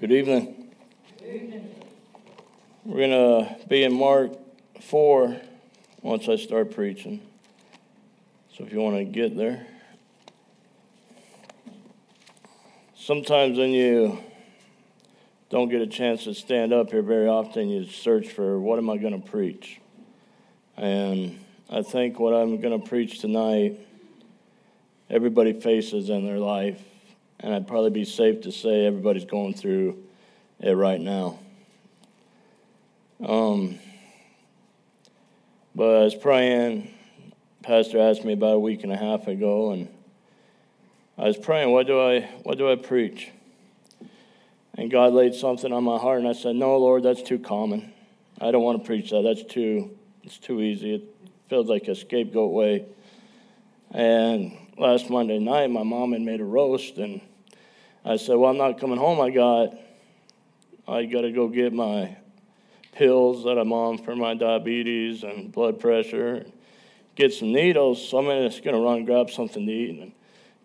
Good evening. We're going to be in Mark 4 once I start preaching. So if you want to get there. Sometimes when you don't get a chance to stand up here very often, you search for what am I going to preach? And I think what I'm going to preach tonight, everybody faces in their life and I'd probably be safe to say everybody's going through it right now. Um, but I was praying. Pastor asked me about a week and a half ago, and I was praying, what do I, what do I preach? And God laid something on my heart, and I said, No, Lord, that's too common. I don't want to preach that. That's too, it's too easy. It feels like a scapegoat way. And last Monday night, my mom had made a roast, and I said, Well, I'm not coming home. I got, I got to go get my pills that I'm on for my diabetes and blood pressure, get some needles. So I'm just to run and grab something to eat. And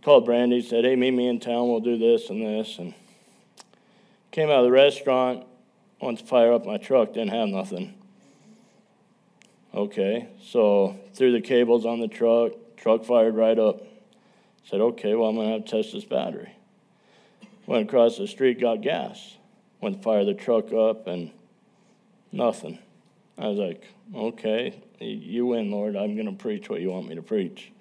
called Brandy, said, Hey, meet me in town. We'll do this and this. And came out of the restaurant, went to fire up my truck, didn't have nothing. Okay, so threw the cables on the truck, truck fired right up. Said, okay, well, I'm going to have to test this battery. Went across the street, got gas. Went to fire the truck up, and nothing. I was like, okay, you win, Lord. I'm going to preach what you want me to preach.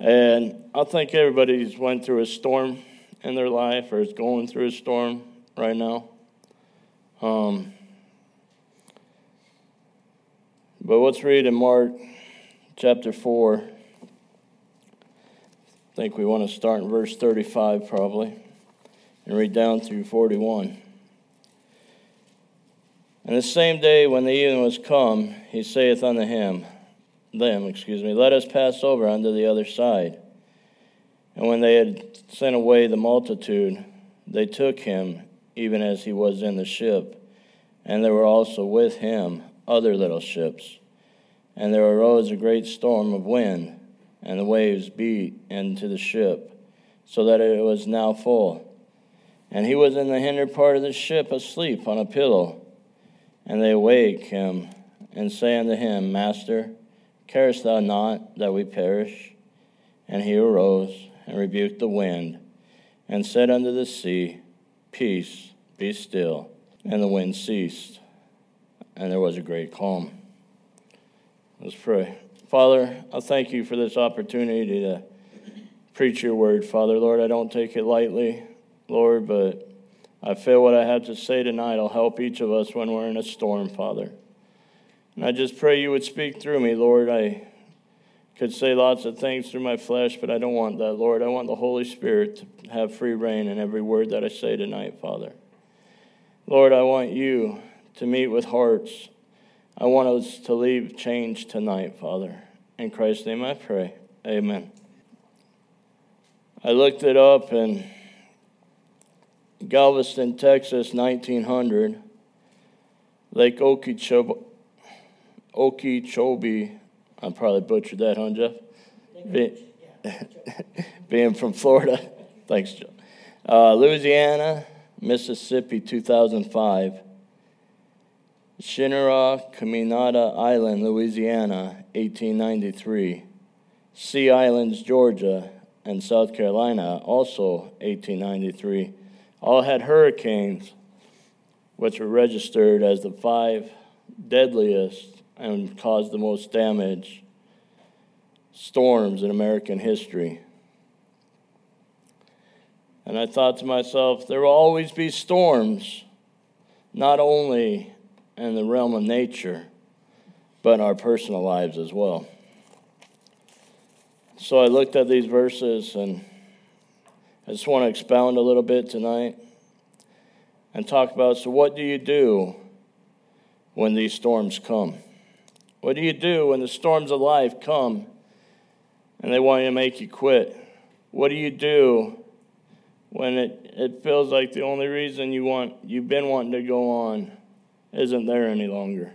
And I think everybody's went through a storm in their life or is going through a storm right now. Um, but let's read in Mark chapter 4. I think we want to start in verse 35 probably and read down through 41. And the same day when the evening was come, he saith unto him, them, excuse me, let us pass over unto the other side. And when they had sent away the multitude, they took him, even as he was in the ship. And there were also with him other little ships. And there arose a great storm of wind, and the waves beat into the ship, so that it was now full. And he was in the hinder part of the ship asleep on a pillow. And they awake him and say unto him, Master, carest thou not that we perish? And he arose and rebuked the wind and said unto the sea, Peace, be still. And the wind ceased, and there was a great calm. Let's pray. Father, I thank you for this opportunity to preach your word, Father. Lord, I don't take it lightly. Lord, but I feel what I have to say tonight will help each of us when we're in a storm, Father. And I just pray you would speak through me, Lord. I could say lots of things through my flesh, but I don't want that, Lord. I want the Holy Spirit to have free reign in every word that I say tonight, Father. Lord, I want you to meet with hearts. I want us to leave changed tonight, Father. In Christ's name I pray. Amen. I looked it up and Galveston, Texas, 1900. Lake Okeechobee, Okeechobee I probably butchered that, huh, Jeff? Be, being from Florida. Thanks, Joe. Uh, Louisiana, Mississippi, 2005. Cheniere Caminada Island, Louisiana, 1893. Sea Islands, Georgia, and South Carolina, also 1893 all had hurricanes, which were registered as the five deadliest and caused the most damage storms in American history. And I thought to myself, there will always be storms, not only in the realm of nature, but in our personal lives as well. So I looked at these verses and I just want to expound a little bit tonight and talk about so, what do you do when these storms come? What do you do when the storms of life come and they want you to make you quit? What do you do when it, it feels like the only reason you want you've been wanting to go on isn't there any longer?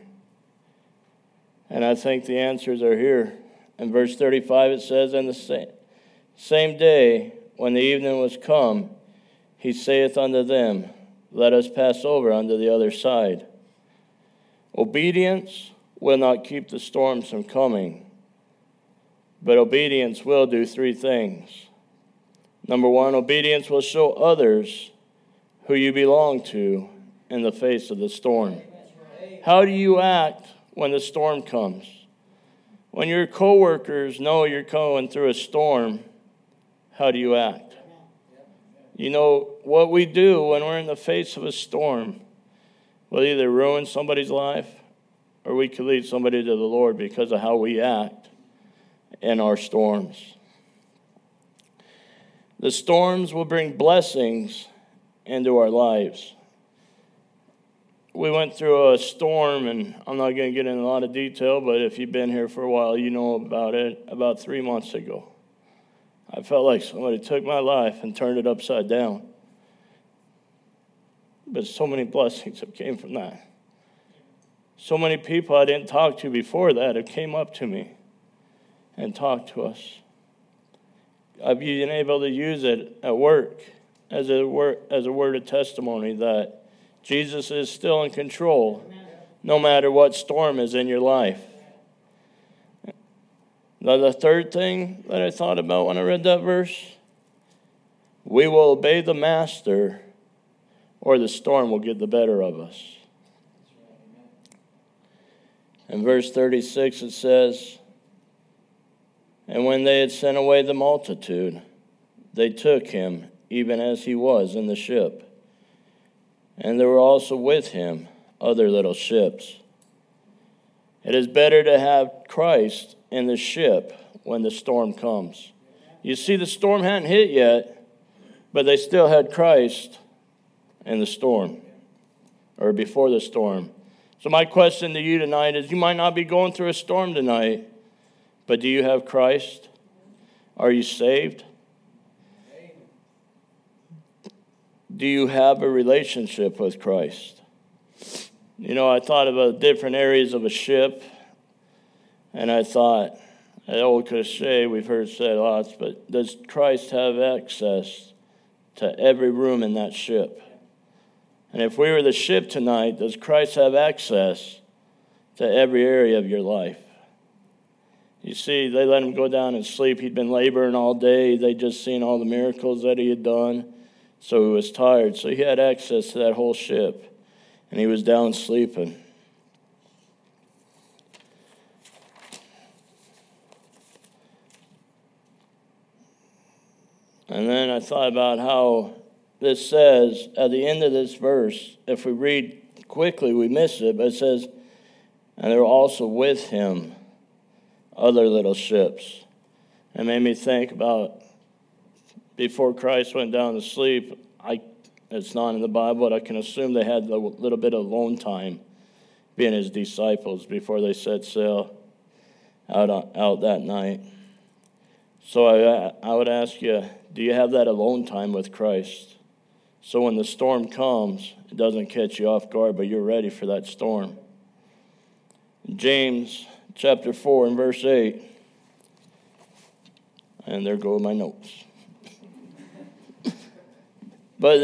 And I think the answers are here. In verse 35 it says, In the same, same day when the evening was come, he saith unto them, let us pass over unto the other side. Obedience will not keep the storms from coming, but obedience will do three things. Number one, obedience will show others who you belong to in the face of the storm. How do you act when the storm comes? When your coworkers know you're going through a storm, how do you act? You know, what we do when we're in the face of a storm will either ruin somebody's life or we could lead somebody to the Lord because of how we act in our storms. The storms will bring blessings into our lives. We went through a storm, and I'm not going to get into a lot of detail, but if you've been here for a while, you know about it about three months ago. I felt like somebody took my life and turned it upside down. But so many blessings have came from that. So many people I didn't talk to before that have came up to me and talked to us. I've been able to use it at work as a word, as a word of testimony that Jesus is still in control no matter what storm is in your life. Now, the third thing that I thought about when I read that verse we will obey the master, or the storm will get the better of us. In verse 36, it says, And when they had sent away the multitude, they took him, even as he was, in the ship. And there were also with him other little ships. It is better to have Christ in the ship when the storm comes. You see, the storm hadn't hit yet, but they still had Christ in the storm or before the storm. So, my question to you tonight is you might not be going through a storm tonight, but do you have Christ? Are you saved? Do you have a relationship with Christ? You know, I thought about different areas of a ship and I thought, an old cliche we've heard said lots, but does Christ have access to every room in that ship? And if we were the ship tonight, does Christ have access to every area of your life? You see, they let him go down and sleep. He'd been laboring all day. They'd just seen all the miracles that he had done. So he was tired. So he had access to that whole ship. And he was down sleeping. And then I thought about how this says at the end of this verse, if we read quickly, we miss it, but it says, and there were also with him other little ships. It made me think about before Christ went down to sleep. I, it's not in the Bible, but I can assume they had a little bit of alone time being his disciples before they set sail out, out that night. So I, I would ask you, do you have that alone time with Christ? So when the storm comes, it doesn't catch you off guard, but you're ready for that storm. James chapter 4 and verse 8. And there go my notes. But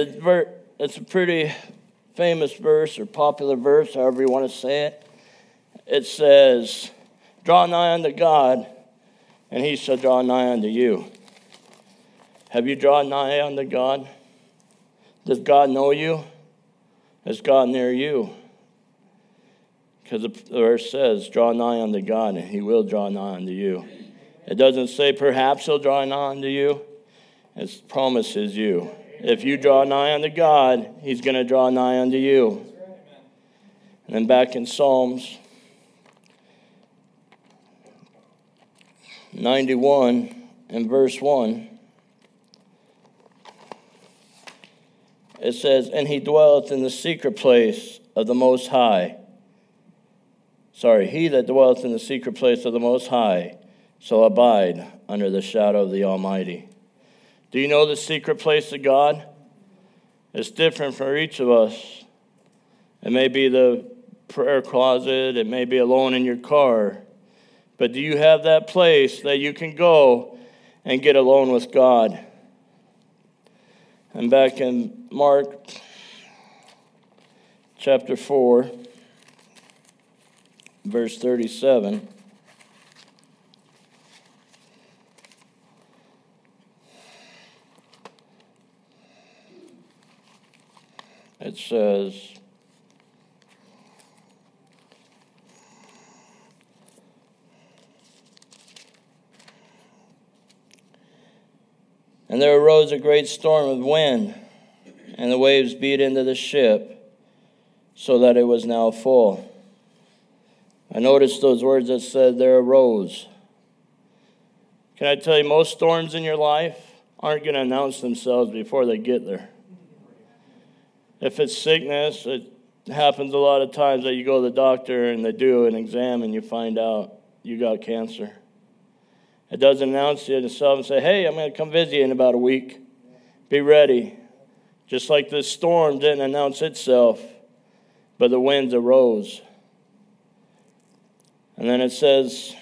it's a pretty famous verse or popular verse, however you want to say it. It says, Draw nigh unto God, and he shall draw nigh unto you. Have you drawn nigh unto God? Does God know you? Is God near you? Because the verse says, Draw nigh unto God, and he will draw nigh unto you. It doesn't say perhaps he'll draw nigh unto you, it promises you. If you draw nigh unto God, he's going to draw nigh unto you. And then back in Psalms 91 and verse 1. It says, And he dwelleth in the secret place of the Most High. Sorry, he that dwelleth in the secret place of the Most High shall abide under the shadow of the Almighty. Do you know the secret place of God? It's different for each of us. It may be the prayer closet, it may be alone in your car, but do you have that place that you can go and get alone with God? And back in Mark chapter 4, verse 37. It says, And there arose a great storm of wind, and the waves beat into the ship, so that it was now full. I noticed those words that said, There arose. Can I tell you, most storms in your life aren't going to announce themselves before they get there. If it's sickness, it happens a lot of times that you go to the doctor and they do an exam and you find out you got cancer. It doesn't announce you to itself and say, hey, I'm going to come visit you in about a week. Be ready. Just like the storm didn't announce itself, but the winds arose. And then it says,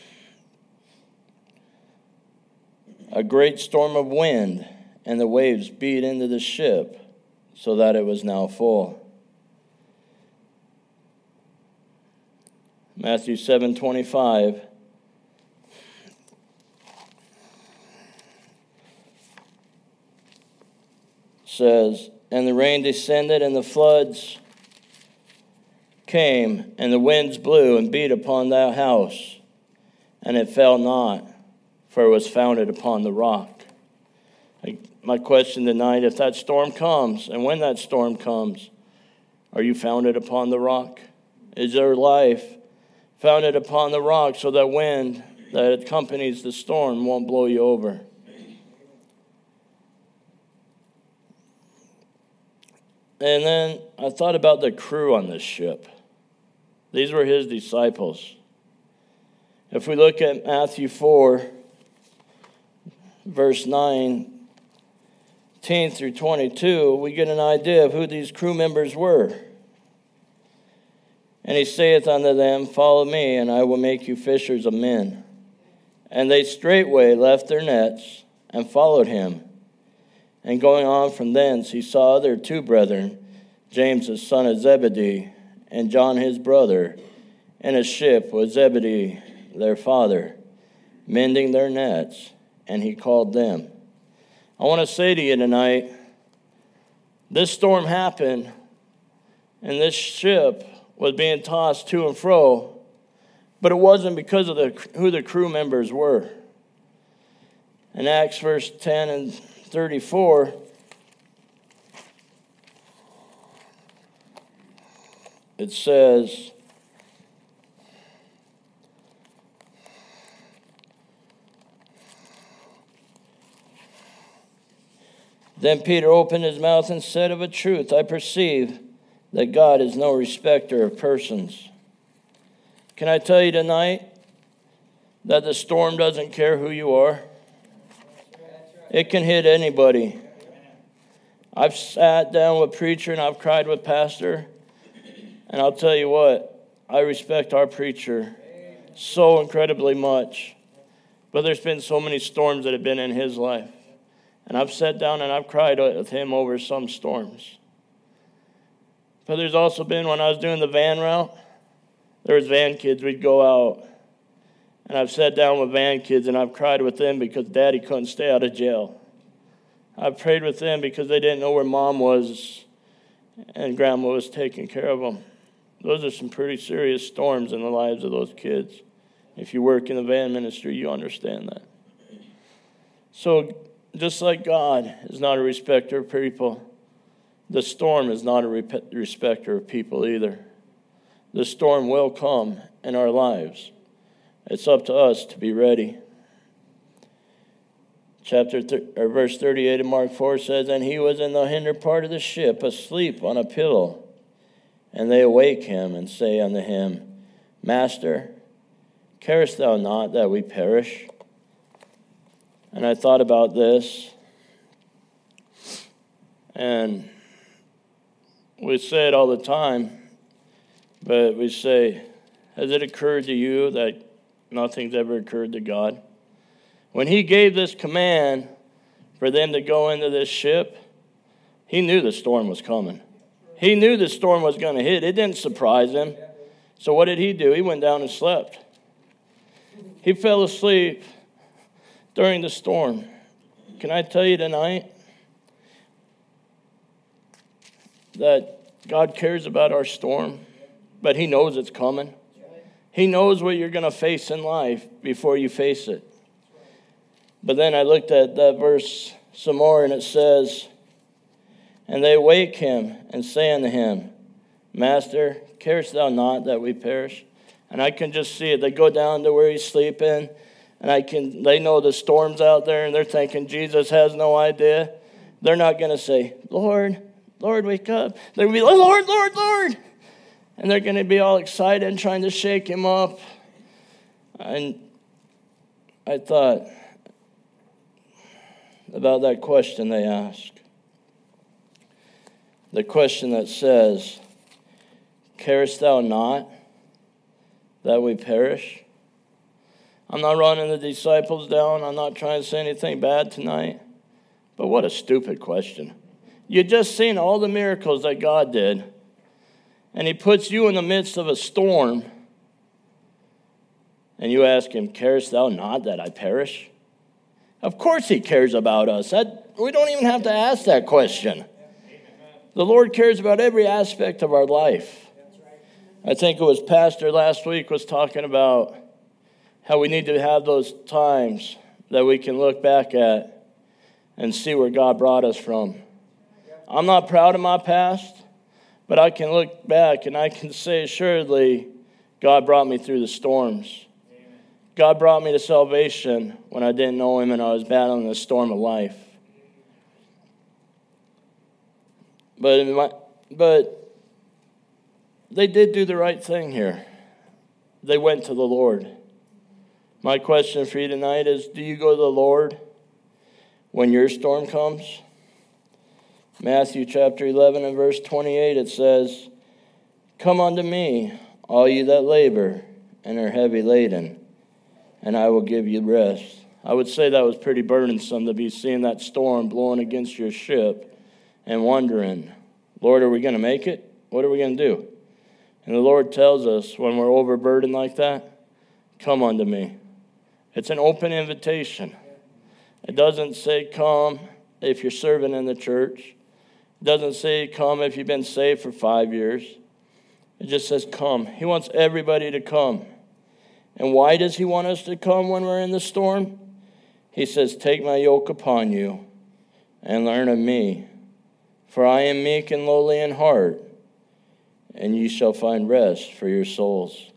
a great storm of wind, and the waves beat into the ship so that it was now full. Matthew 7:25 says, And the rain descended, and the floods came, and the winds blew and beat upon that house, and it fell not, for it was founded upon the rock. My question tonight if that storm comes, and when that storm comes, are you founded upon the rock? Is your life founded upon the rock so that wind that accompanies the storm won't blow you over? And then I thought about the crew on this ship. These were his disciples. If we look at Matthew 4, verse 9 through 22, we get an idea of who these crew members were. And he saith unto them, Follow me, and I will make you fishers of men. And they straightway left their nets and followed him. And going on from thence, he saw other two brethren, James the son of Zebedee, and John his brother, in a ship with Zebedee their father, mending their nets, and he called them. I want to say to you tonight this storm happened, and this ship was being tossed to and fro, but it wasn't because of the, who the crew members were. In Acts verse 10 and 34, it says, Then Peter opened his mouth and said, Of a truth, I perceive that God is no respecter of persons. Can I tell you tonight that the storm doesn't care who you are? It can hit anybody. I've sat down with preacher and I've cried with pastor, and I'll tell you what, I respect our preacher so incredibly much. But there's been so many storms that have been in his life. And I've sat down and I've cried with him over some storms. But there's also been when I was doing the van route, there was van kids, we'd go out. And I've sat down with van kids and I've cried with them because daddy couldn't stay out of jail. I've prayed with them because they didn't know where mom was and grandma was taking care of them. Those are some pretty serious storms in the lives of those kids. If you work in the van ministry, you understand that. So just like God is not a respecter of people, the storm is not a respecter of people either. The storm will come in our lives. It's up to us to be ready. Chapter th- or verse 38 of Mark 4 says, And he was in the hinder part of the ship, asleep on a pillow. And they awake him and say unto him, Master, carest thou not that we perish? And I thought about this, and we say it all the time, but we say, Has it occurred to you that nothing's ever occurred to God? When He gave this command for them to go into this ship, He knew the storm was coming. He knew the storm was going to hit. It didn't surprise him. So what did he do? He went down and slept. He fell asleep during the storm. Can I tell you tonight that God cares about our storm, but He knows it's coming? He knows what you're going to face in life before you face it. But then I looked at that verse some more, and it says, And they wake him and say unto him, Master, carest thou not that we perish? And I can just see it. They go down to where he's sleeping, and I can they know the storm's out there, and they're thinking Jesus has no idea. They're not going to say, Lord, Lord, wake up. They're to be like, Lord, Lord, Lord. And they're going to be all excited and trying to shake him up. And I thought about that question they ask. The question that says, Carest thou not that we perish? I'm not running the disciples down. I'm not trying to say anything bad tonight. But what a stupid question. You just seen all the miracles that God did, and He puts you in the midst of a storm, and you ask Him, Carest thou not that I perish? Of course, He cares about us. That, we don't even have to ask that question. The Lord cares about every aspect of our life. I think it was Pastor last week was talking about how we need to have those times that we can look back at and see where God brought us from. I'm not proud of my past, but I can look back and I can say assuredly, God brought me through the storms. God brought me to salvation when I didn't know Him and I was battling the storm of life. But, my, but they did do the right thing here. They went to the Lord. My question for you tonight is Do you go to the Lord when your storm comes? Matthew chapter 11 and verse 28, it says, Come unto me, all you that labor and are heavy laden, and I will give you rest. I would say that was pretty burdensome to be seeing that storm blowing against your ship and wondering, Lord, are we going to make it? What are we going to do? And the Lord tells us when we're overburdened like that, come unto me. It's an open invitation. It doesn't say come if you're serving in the church. It doesn't say come if you've been saved for five years. It just says come. He wants everybody to come. And why does he want us to come when we're in the storm? He says, Take my yoke upon you and learn of me, for I am meek and lowly in heart and ye shall find rest for your souls.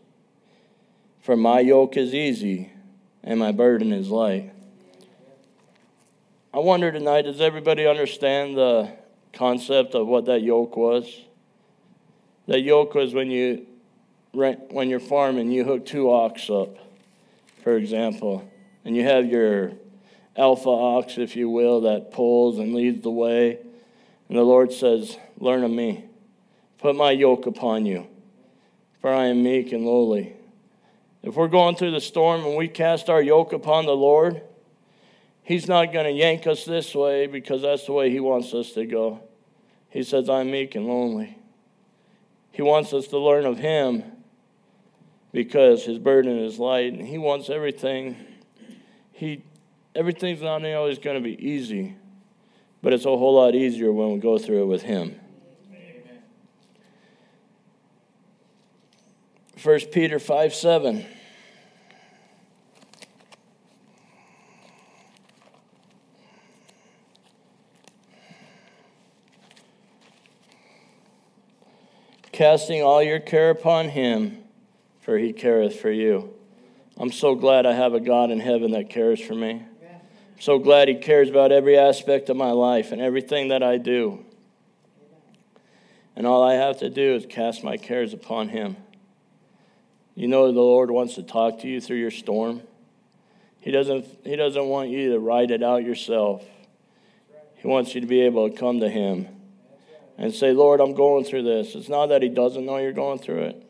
For my yoke is easy and my burden is light. I wonder tonight, does everybody understand the concept of what that yoke was? That yoke was when you when you're farming, you hook two ox up, for example, and you have your alpha ox, if you will, that pulls and leads the way. And the Lord says, Learn of me. Put my yoke upon you, for I am meek and lowly. If we're going through the storm and we cast our yoke upon the Lord, He's not going to yank us this way because that's the way He wants us to go. He says, I'm meek and lonely. He wants us to learn of Him because His burden is light and He wants everything. He, everything's not always going to be easy, but it's a whole lot easier when we go through it with Him. 1 Peter 5 7. Casting all your care upon him, for he careth for you. I'm so glad I have a God in heaven that cares for me. I'm so glad he cares about every aspect of my life and everything that I do. And all I have to do is cast my cares upon him. You know the Lord wants to talk to you through your storm. He doesn't, he doesn't want you to write it out yourself. He wants you to be able to come to Him and say, Lord, I'm going through this. It's not that He doesn't know you're going through it,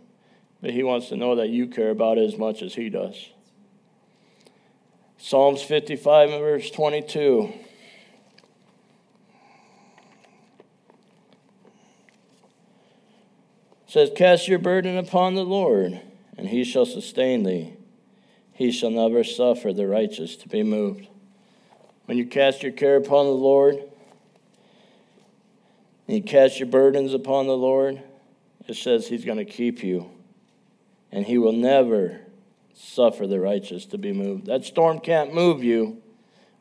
but He wants to know that you care about it as much as He does. Psalms 55 and verse 22. It says, Cast your burden upon the Lord, and he shall sustain thee. He shall never suffer the righteous to be moved. When you cast your care upon the Lord, and you cast your burdens upon the Lord, it says he's going to keep you. And he will never suffer the righteous to be moved. That storm can't move you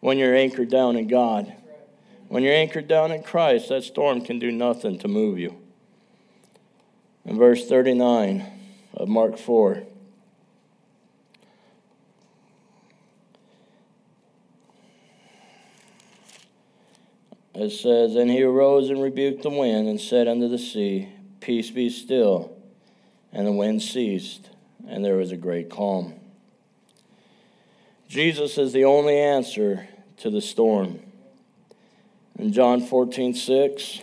when you're anchored down in God. When you're anchored down in Christ, that storm can do nothing to move you. In verse 39 of Mark 4, it says, And he arose and rebuked the wind and said unto the sea, Peace be still. And the wind ceased, and there was a great calm. Jesus is the only answer to the storm. In John 14, 6,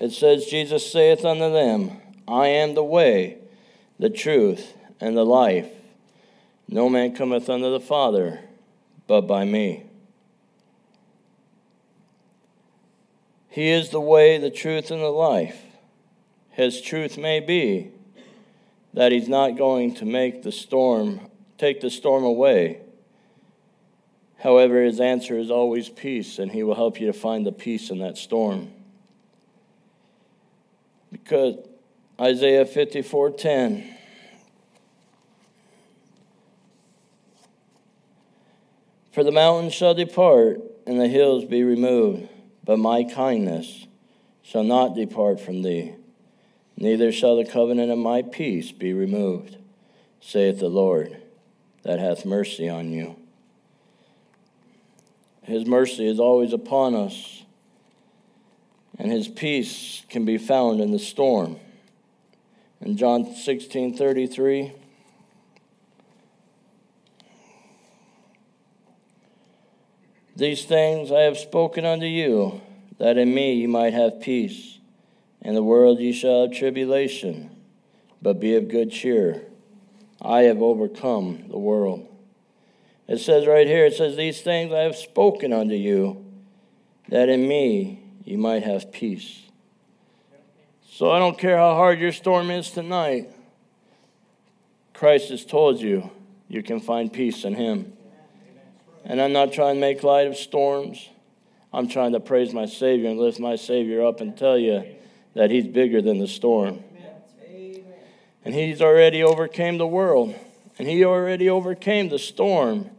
it says, Jesus saith unto them, I am the way, the truth, and the life. No man cometh unto the Father but by me. He is the way, the truth, and the life. His truth may be that he's not going to make the storm, take the storm away. However, his answer is always peace, and he will help you to find the peace in that storm. Because Isaiah 54:10 For the mountains shall depart and the hills be removed, but my kindness shall not depart from thee, neither shall the covenant of my peace be removed, saith the Lord, that hath mercy on you. His mercy is always upon us, and his peace can be found in the storm. In John 16 33, These things I have spoken unto you, that in me ye might have peace. In the world ye shall have tribulation, but be of good cheer. I have overcome the world. It says right here, it says, These things I have spoken unto you, that in me ye might have peace. So I don't care how hard your storm is tonight, Christ has told you you can find peace in Him. And I'm not trying to make light of storms. I'm trying to praise my Savior and lift my Savior up and tell you that He's bigger than the storm. And He's already overcame the world. And He already overcame the storm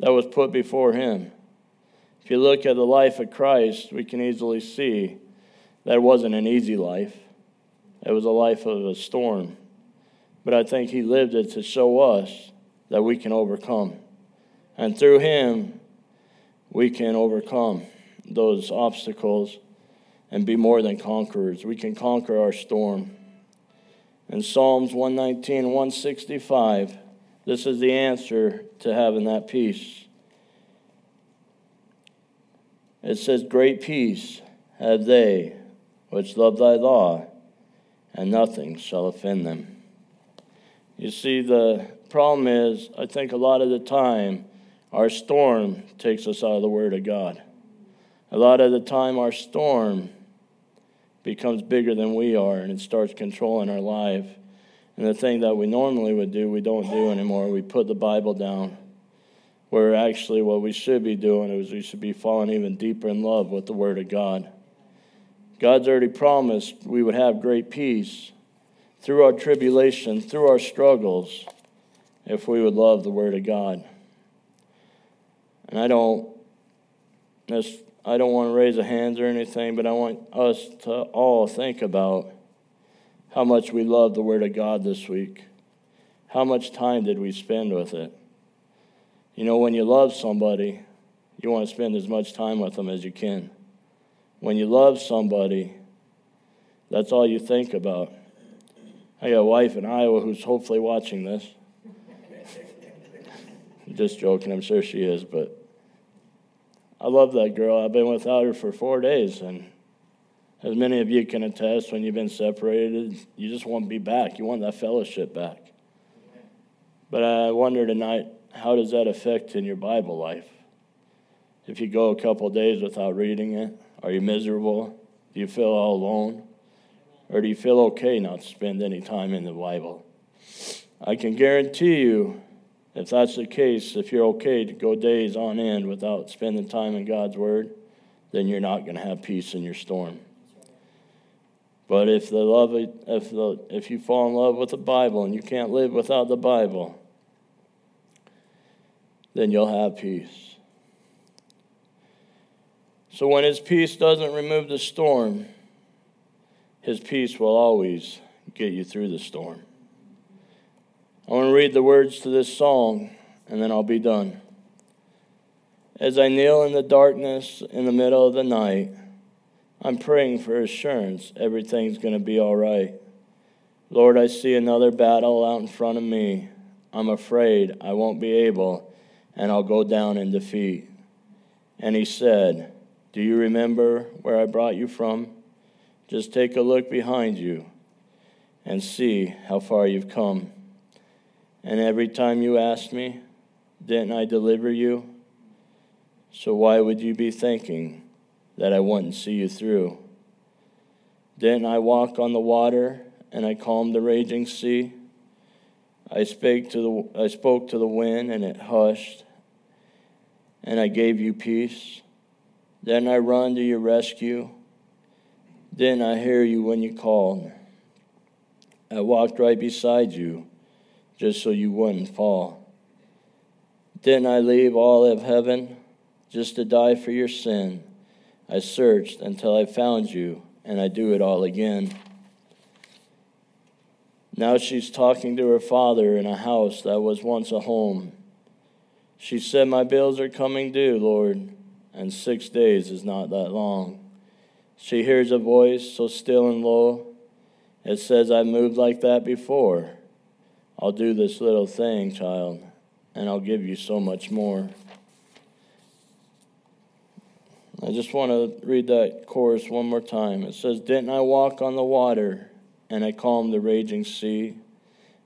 that was put before Him. If you look at the life of Christ, we can easily see that wasn't an easy life. It was a life of a storm. But I think He lived it to show us that we can overcome. And through Him, we can overcome those obstacles and be more than conquerors. We can conquer our storm. In Psalms 119 165, this is the answer to having that peace. It says, Great peace have they which love thy law, and nothing shall offend them. You see, the problem is, I think a lot of the time, our storm takes us out of the Word of God. A lot of the time, our storm becomes bigger than we are and it starts controlling our life. And the thing that we normally would do, we don't do anymore. We put the Bible down. Where actually, what we should be doing is we should be falling even deeper in love with the Word of God. God's already promised we would have great peace through our tribulation, through our struggles, if we would love the Word of God. And I don't, I don't want to raise a hands or anything, but I want us to all think about how much we love the Word of God this week. How much time did we spend with it? You know, when you love somebody, you want to spend as much time with them as you can. When you love somebody, that's all you think about. I got a wife in Iowa who's hopefully watching this. Just joking, I'm sure she is, but I love that girl. I've been without her for four days, and as many of you can attest, when you've been separated, you just want to be back. You want that fellowship back. But I wonder tonight, how does that affect in your Bible life? If you go a couple days without reading it, are you miserable? Do you feel all alone? Or do you feel okay not to spend any time in the Bible? I can guarantee you, if that's the case, if you're okay to go days on end without spending time in God's Word, then you're not going to have peace in your storm. But if the love, if the, if you fall in love with the Bible and you can't live without the Bible, then you'll have peace. So when His peace doesn't remove the storm, His peace will always get you through the storm. I want to read the words to this song, and then I'll be done. As I kneel in the darkness in the middle of the night, I'm praying for assurance everything's going to be all right. Lord, I see another battle out in front of me. I'm afraid I won't be able, and I'll go down in defeat. And he said, Do you remember where I brought you from? Just take a look behind you and see how far you've come. And every time you asked me, didn't I deliver you? So why would you be thinking that I wouldn't see you through? Didn't I walk on the water and I calmed the raging sea? I spake to the I spoke to the wind and it hushed, and I gave you peace. Then I run to your rescue. Didn't I hear you when you called? I walked right beside you just so you wouldn't fall. Didn't I leave all of heaven just to die for your sin? I searched until I found you, and I do it all again. Now she's talking to her father in a house that was once a home. She said, My bills are coming due, Lord, and six days is not that long. She hears a voice so still and low. It says, I've moved like that before. I'll do this little thing, child, and I'll give you so much more. I just want to read that chorus one more time. It says, Didn't I walk on the water and I calmed the raging sea?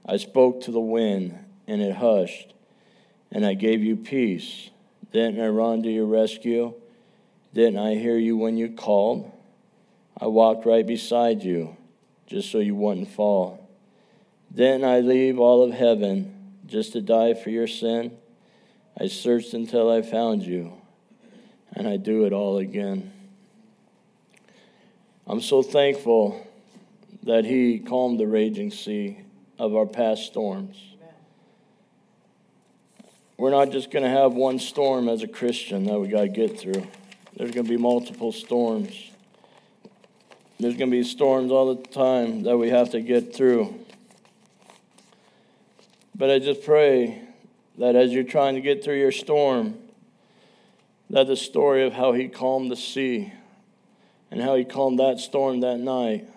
I spoke to the wind and it hushed, and I gave you peace. Didn't I run to your rescue? Didn't I hear you when you called? I walked right beside you just so you wouldn't fall. Then I leave all of heaven just to die for your sin. I searched until I found you, and I do it all again. I'm so thankful that He calmed the raging sea of our past storms. We're not just going to have one storm as a Christian that we got to get through. There's going to be multiple storms. There's going to be storms all the time that we have to get through. But I just pray that as you're trying to get through your storm, that the story of how he calmed the sea and how he calmed that storm that night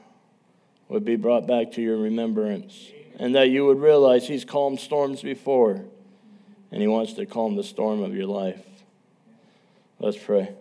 would be brought back to your remembrance. And that you would realize he's calmed storms before, and he wants to calm the storm of your life. Let's pray.